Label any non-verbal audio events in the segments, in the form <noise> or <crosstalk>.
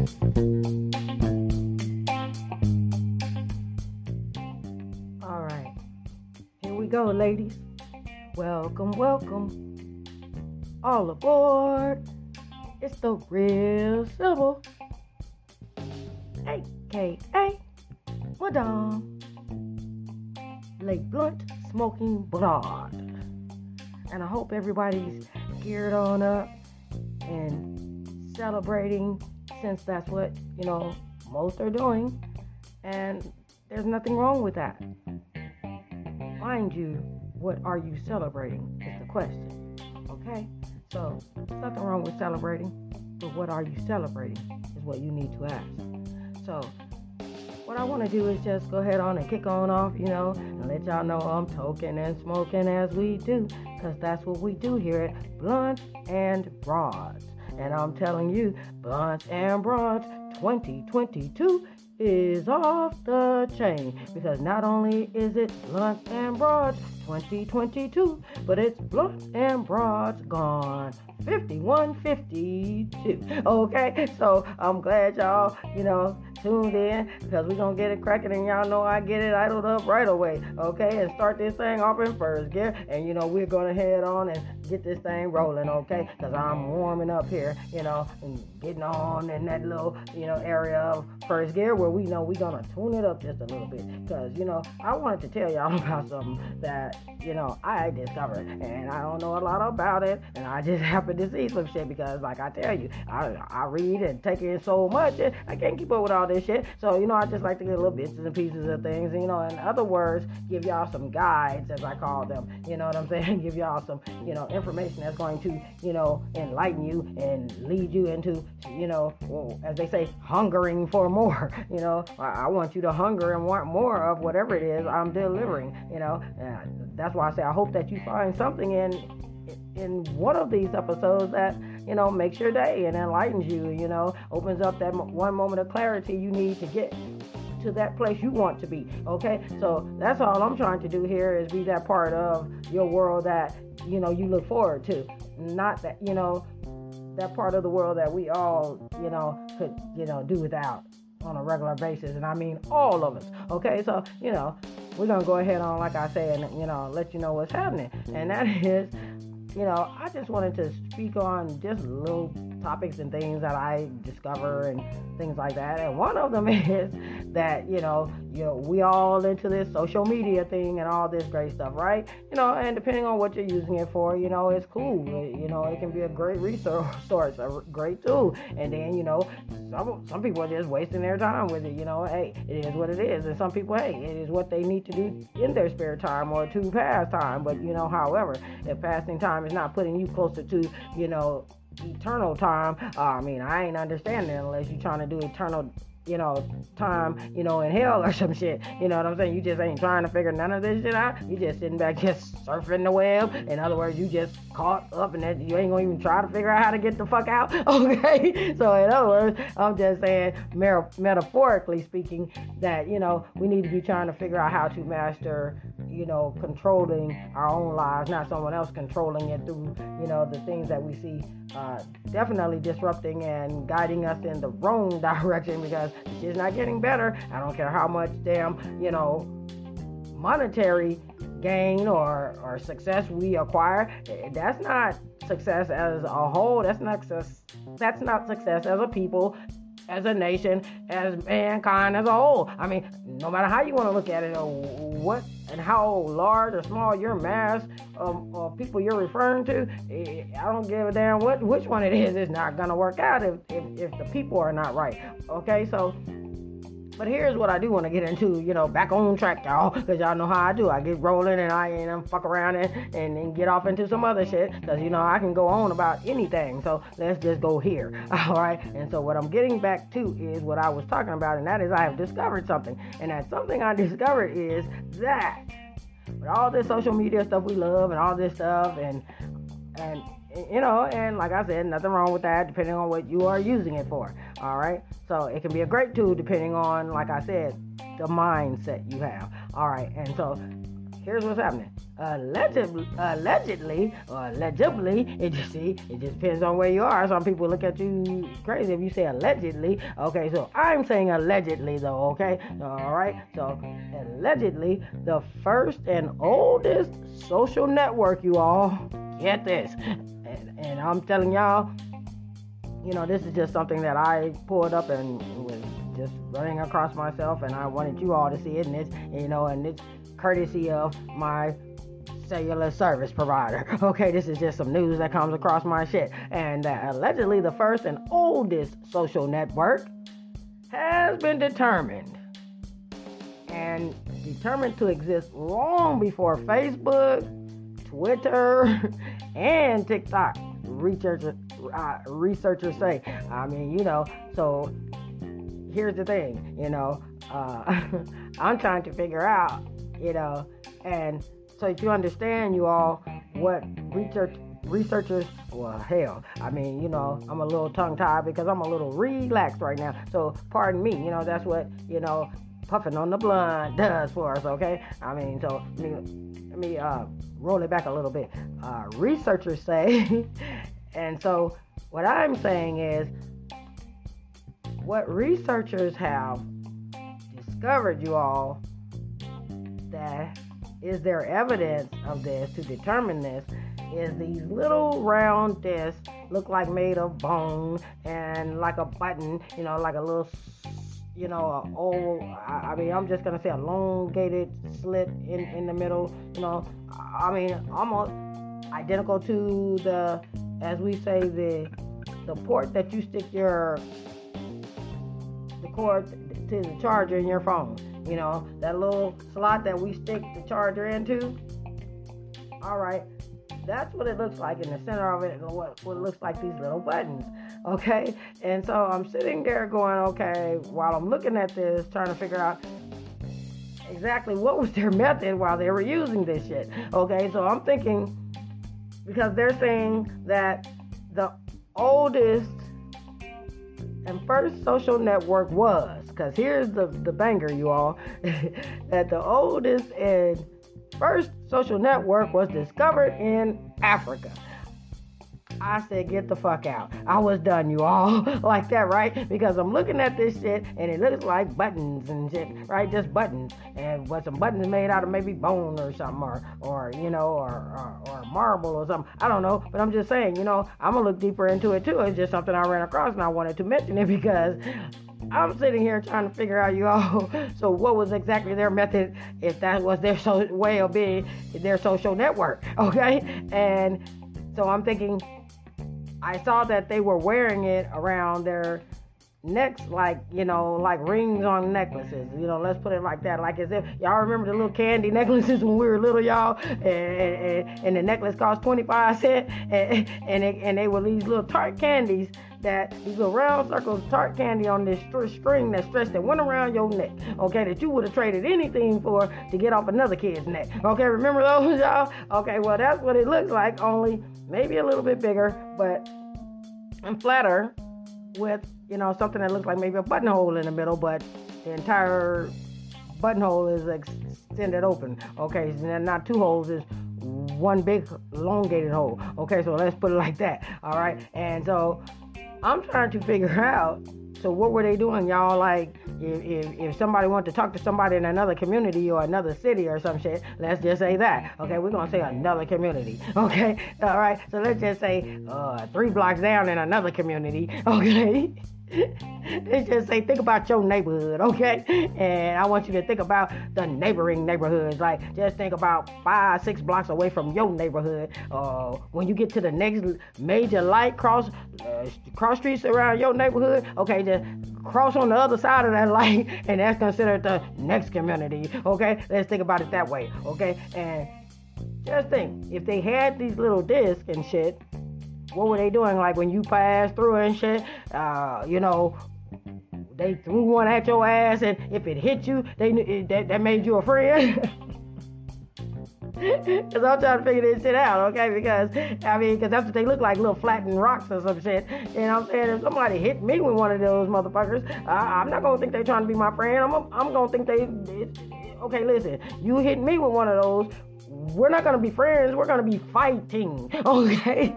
All right, here we go, ladies. Welcome, welcome. All aboard. It's the real civil, aka Madame Lake Blunt Smoking Blonde. And I hope everybody's geared on up and celebrating since that's what, you know, most are doing. And there's nothing wrong with that. Mind you, what are you celebrating is the question. Okay? So, nothing wrong with celebrating, but what are you celebrating is what you need to ask. So, what I want to do is just go ahead on and kick on off, you know, and let y'all know I'm toking and smoking as we do, because that's what we do here at Blunt and Broads. And I'm telling you, Blunt and Broads 2022 is off the chain. Because not only is it Blunt and Broads 2022, but it's Blunt and Broads gone 5152. Okay, so I'm glad y'all, you know, tuned in because we're gonna get it cracking and y'all know I get it idled up right away. Okay, and start this thing off in first gear, and you know, we're gonna head on and get this thing rolling, okay? Because I'm warming up here, you know, and getting on in that little, you know, area of first gear where we know we're gonna tune it up just a little bit. Because, you know, I wanted to tell y'all <laughs> about something that, you know, I discovered, and I don't know a lot about it, and I just <laughs> happen to see some shit because, like I tell you, I, I read and take in so much, and I can't keep up with all this shit. So, you know, I just like to get little bits and pieces of things, you know, in other words, give y'all some guides, as I call them. You know what I'm <laughs> saying? give y'all some, you know, information that's going to, you know, enlighten you and lead you into, you know, as they say, hungering for more. <laughs> You know, I, I, want you to hunger and want more of whatever it is I'm delivering. You know, and that's why I say I hope that you find something in in one of these episodes that you know makes your day and enlightens you. You know, opens up that one moment of clarity you need to get to that place you want to be. Okay, so that's all I'm trying to do here is be that part of your world that you know you look forward to, not that you know that part of the world that we all you know could you know do without on a regular basis, and I mean all of us. Okay, so you know we're gonna go ahead on like I said, and you know let you know what's happening, and that is you know, I just wanted to speak on just a little topics and things that I discover and things like that. And one of them <laughs> is that, you know, you know, we all into this social media thing and all this great stuff, right? You know, and depending on what you're using it for, you know, it's cool. You know, it can be a great resource, a great tool. And then, you know, some some people are just wasting their time with it. You know, hey, it is what it is. And some people, hey, it is what they need to do in their spare time or to pass time. But you know, however, if passing time is not putting you closer to, you know, eternal time. Uh, I mean, I ain't understanding unless you're trying to do eternal you know, time, you know, in hell <laughs> or some shit. You know what I'm saying? You just ain't trying to figure none of this shit out. You just sitting back just surfing the web. In other words, you just caught up and you ain't gonna even try to figure out how to get the fuck out. <laughs> Okay? So in other words, I'm just saying, metaphorically speaking, that, you know, we need to be trying to figure out how to master, you know, controlling our own lives, not someone else controlling it through, you know, the things that we see uh, definitely disrupting and guiding us in the wrong <laughs> direction because it's not getting better. I don't care how much damn, you know, monetary gain or, or success we acquire. That's not success as a whole. That's not success. That's not success as a people as a nation, as mankind as a whole. I mean, no matter how you want to look at it, or what and how large or small your mass of, of people you're referring to, eh, I don't give a damn what which one it is. It's not gonna work out if, if, if the people are not right. Okay, so but here's what I do want to get into, you know, back on track, y'all, because y'all know how I do. I get rolling and I and I'm um, fuck around and, and, and get off into some other shit, because, you know, I can go on about anything. So let's just go here, <laughs> all right? And so what I'm getting back to is what I was talking about, and that is I have discovered something. And that something I discovered is that with all this social media stuff we love and all this stuff and and you know, and like I said, nothing wrong with that, depending on what you are using it for. All right, so it can be a great tool depending on, like I said, the mindset you have. All right, and so here's what's happening. Allegedly, allegedly, allegedly, it just see, it just depends on where you are. Some people look at you crazy if you say allegedly. Okay, so I'm saying allegedly though. Okay, all right. So allegedly, the first and oldest social network, you all get this, and, and I'm telling y'all, you know, this is just something that I pulled up and was just running across myself, and I wanted you all to see it, and it's, you know, and it's courtesy of my cellular service provider. <laughs> Okay, this is just some news that comes across my shit. And uh, allegedly, the first and oldest social network has been determined and determined to exist long before Facebook, Twitter, <laughs> and TikTok. Researchers, uh, researchers say. I mean, you know, so here's the thing, you know, uh, <laughs> I'm trying to figure out, you know, and so if you understand, you all, what research researchers, well, hell, I mean, you know, I'm a little tongue tied because I'm a little relaxed right now. So pardon me, you know, that's what you know, puffing on the blunt does for us. Okay, I mean, so let me, let me uh, roll it back a little bit. Uh, researchers say, <laughs> and so what I'm saying is what researchers have discovered, you all, that is there evidence of this to determine this is these little round discs look like made of bone and like a button, you know, like a little, you know, a mm-hmm. old. I, I mean, I'm just gonna say elongated slit in in the middle. You know, I mean, almost identical to the, as we say, the the port that you stick your the cord to the charger in your phone. You know, that little slot that we stick the charger into. All right, that's what it looks like in the center of it, what, what looks like these little buttons. Okay, and so I'm sitting there going, okay, while I'm looking at this, trying to figure out exactly what was their method while they were using this shit. Okay, so I'm thinking because they're saying that the oldest and first social network was, because here's the, the banger, you all, <laughs> that the oldest and first social network was discovered in Africa. I said, get the fuck out. I was done, you all. <laughs> like that, right? Because I'm looking at this shit and it looks like buttons and shit, right? Just buttons. And what some buttons made out of maybe bone or something, or, or you know, or, or, or marble or something. I don't know. But I'm just saying, you know, I'm going to look deeper into it too. It's just something I ran across and I wanted to mention it <laughs> because I'm sitting here trying to figure out you all. <laughs> So what was exactly their method if that was their so way of being their social network? Okay, and so I'm thinking I saw that they were wearing it around their necks like you know like rings on necklaces you know let's put it like that. Like as if y'all remember the little candy <laughs> necklaces when we were little y'all? And, and, and the necklace cost 25 cents <laughs> and, and, it, and they were these little tart candies that these little round circles tart candy on this string that stretched that went around your neck okay that you would have traded anything for to get off another kid's neck okay? Remember those <laughs> y'all? Okay well that's what it looks like only maybe a little bit bigger but and flatter with you know something that looks like maybe a buttonhole in the middle, but the entire buttonhole is extended open. Okay, so not two holes, is one big elongated hole. Okay, so let's put it like that. All right, and so I'm trying to figure out so what were they doing, y'all? Like, if, if, if somebody wanted to talk to somebody in another community or another city or some shit, let's just say that. Okay, we're gonna say another community. <laughs> Okay, all right. So let's just say uh, three blocks down in another community. <laughs> Okay. They just say think about your neighborhood, <laughs> okay? And I want you to think about the neighboring neighborhoods. Like just think about five, six blocks away from your neighborhood. Uh, when you get to the next major light cross uh, cross streets around your neighborhood, okay, just cross on the other side of that <laughs> light, and that's considered the next community. Okay, let's think about it that way. Okay, and just think if they had these little discs and shit what were they doing? Like when you passed through and shit, uh, you know, they threw one at your ass, and if it hit you, they that, that made you a friend. <laughs> Cause I'm trying to figure this shit out, okay? Because I mean, cause that's what they look like, little flattened rocks or some shit. What I'm saying? If somebody hit me with one of those motherfuckers, I, am not gonna think they trying to be my friend. I'm, I'm gonna think they okay, listen, you hit me with one of those, we're not gonna be friends. We're gonna be fighting. <laughs> Okay.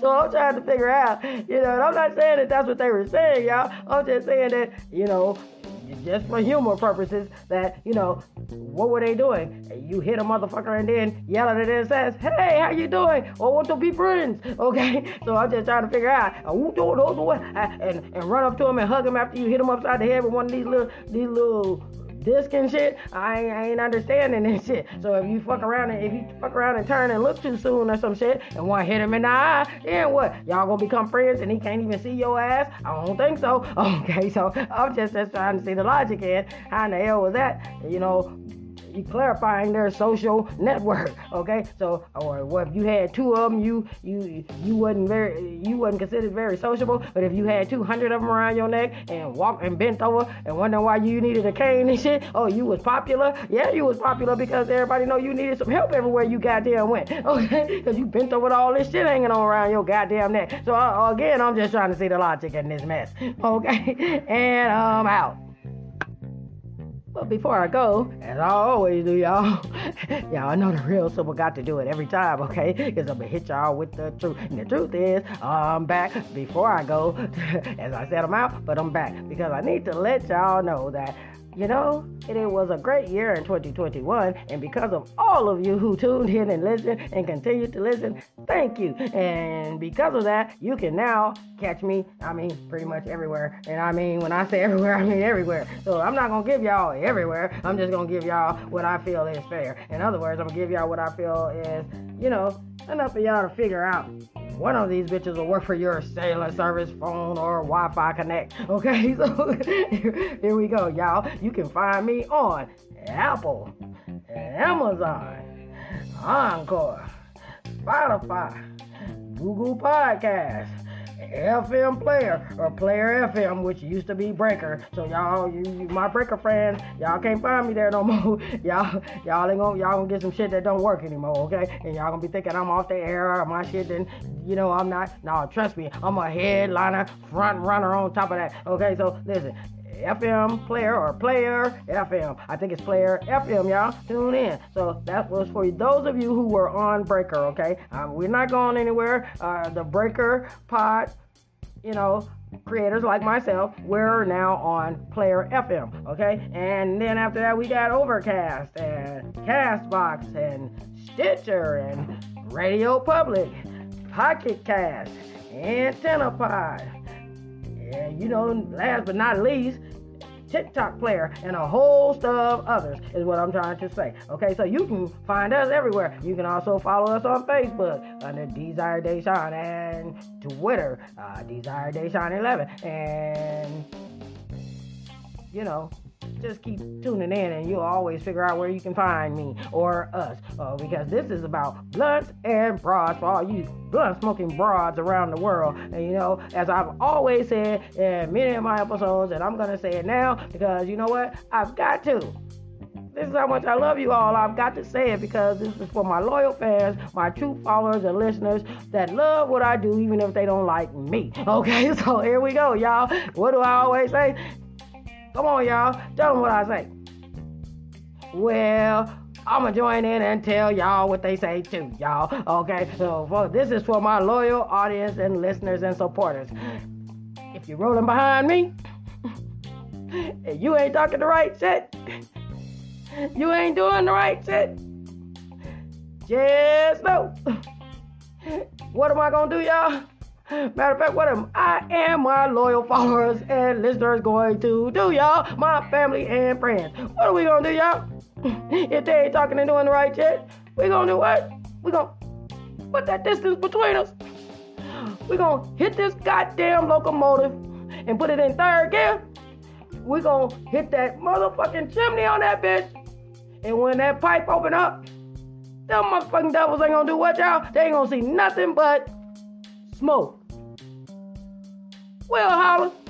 So I'm trying to figure out, you know, I'm not saying that that's what they were saying, y'all. I'm just saying that, you know, just for humor purposes, that, you know, what were they doing? You hit a motherfucker and then yell at it and says, hey, how you doing? Or want to be friends? <laughs> Okay? So I'm just trying to figure out, and, and run up to him and hug him after you hit him upside the head with one of these little, these little disc and shit, I ain't, I ain't understanding this shit. So if you fuck around and if you fuck around and turn and look too soon or some shit and want to hit him in the eye, then what? Y'all gonna become friends and he can't even see your ass? I don't think so. <laughs> Okay, so I'm just, just trying to see the logic in. How in the hell was that? You know, clarifying their social network. <laughs> Okay, so or if you had two of them, you you you wasn't very you wasn't considered very sociable. But if you had two hundred of them around your neck and walked and bent over and wondering why you needed a cane and shit, oh you was popular. Yeah, you was popular because everybody know you needed some help everywhere you goddamn went. <laughs> Okay, because you bent over all this shit hanging on around your goddamn neck. So uh, again, I'm just trying to see the logic in this mess. <laughs> Okay, and I'm out. But before I go, as I always do, y'all, <laughs> y'all know the real simple got to do it every time, okay? Because I'm gonna hit y'all with the truth. And the truth is, I'm back before I go. <laughs> as I said, I'm out, but I'm back because I need to let y'all know that you know, it was a great year in 2021, and because of all of you who tuned in and listened and continue to listen, thank you. And because of that, you can now catch me, I mean, pretty much everywhere. And I mean, when I say everywhere, <laughs> I mean everywhere. So I'm not gonna give y'all everywhere, I'm just gonna give y'all what I feel is fair. In other words, I'm gonna give y'all what I feel is, you know, enough for y'all to figure out one of these bitches will work for your cellular service, phone, or Wi-Fi connect. Okay, <laughs> so here we go, y'all. You can find me on Apple, Amazon, Anchor, Spotify, Google Podcasts. FM player or player FM, which used to be breaker. So y'all, you, you, my breaker friends, y'all can't find me there no more. <laughs> y'all, y'all ain't gonna, y'all gonna get some shit that don't work anymore, okay? And y'all gonna be thinking I'm off the air my shit. Then you know I'm not. No, trust me, I'm a headliner, front runner on top of that. Okay, so listen. FM player or player FM. I think it's player FM, y'all. Tune in. So that was for those of you who were on Breaker, okay? Um, we're not going anywhere. Uh, the Breaker pod you know, creators like myself, we're now on Player FM, okay? And then after that, we got Overcast and Castbox and Stitcher and Radio Public, Pocket Cast, Antenna Pod. And you know, last but not least, TikTok player, and a host of others, is what I'm trying to say. Okay, so you can find us everywhere. You can also follow us on Facebook under Desire Deshawn and Twitter, uh, Desire Deshawn 11. And, you know, just keep tuning in and you'll always figure out where you can find me or us. Uh, because this is about blunts and broads for all you blunt smoking broads around the world. And you know, as I've always said in many of my episodes, and I'm going to say it now because you know what? I've got to. This is how much I love you all. I've got to say it because this is for my loyal fans, my true followers and listeners that love what I do, even if they don't like me. <laughs> Okay, so here we go, y'all. What do I always say? Come on, y'all. Tell them what I say. Well, I'm gonna join in and tell y'all what they say too, y'all. Okay, so for, this is for my loyal audience and listeners and supporters. If you're rolling behind me, <laughs> and you ain't talking the right shit, <laughs> you ain't doing the right shit, just know. <laughs> What am I gonna do, y'all? Matter of fact, what am I am my loyal followers and listeners going to do, y'all? My family and friends. What are we gonna do, y'all? <laughs> if they ain't talking and doing the right shit, we gonna do what? We gonna put that distance between us. We gonna hit this goddamn locomotive and put it in third gear. We gonna hit that motherfucking chimney on that bitch. And when that pipe open up, them motherfucking devils ain't gonna do what, y'all? They ain't gonna see nothing but smoke. Well, holla.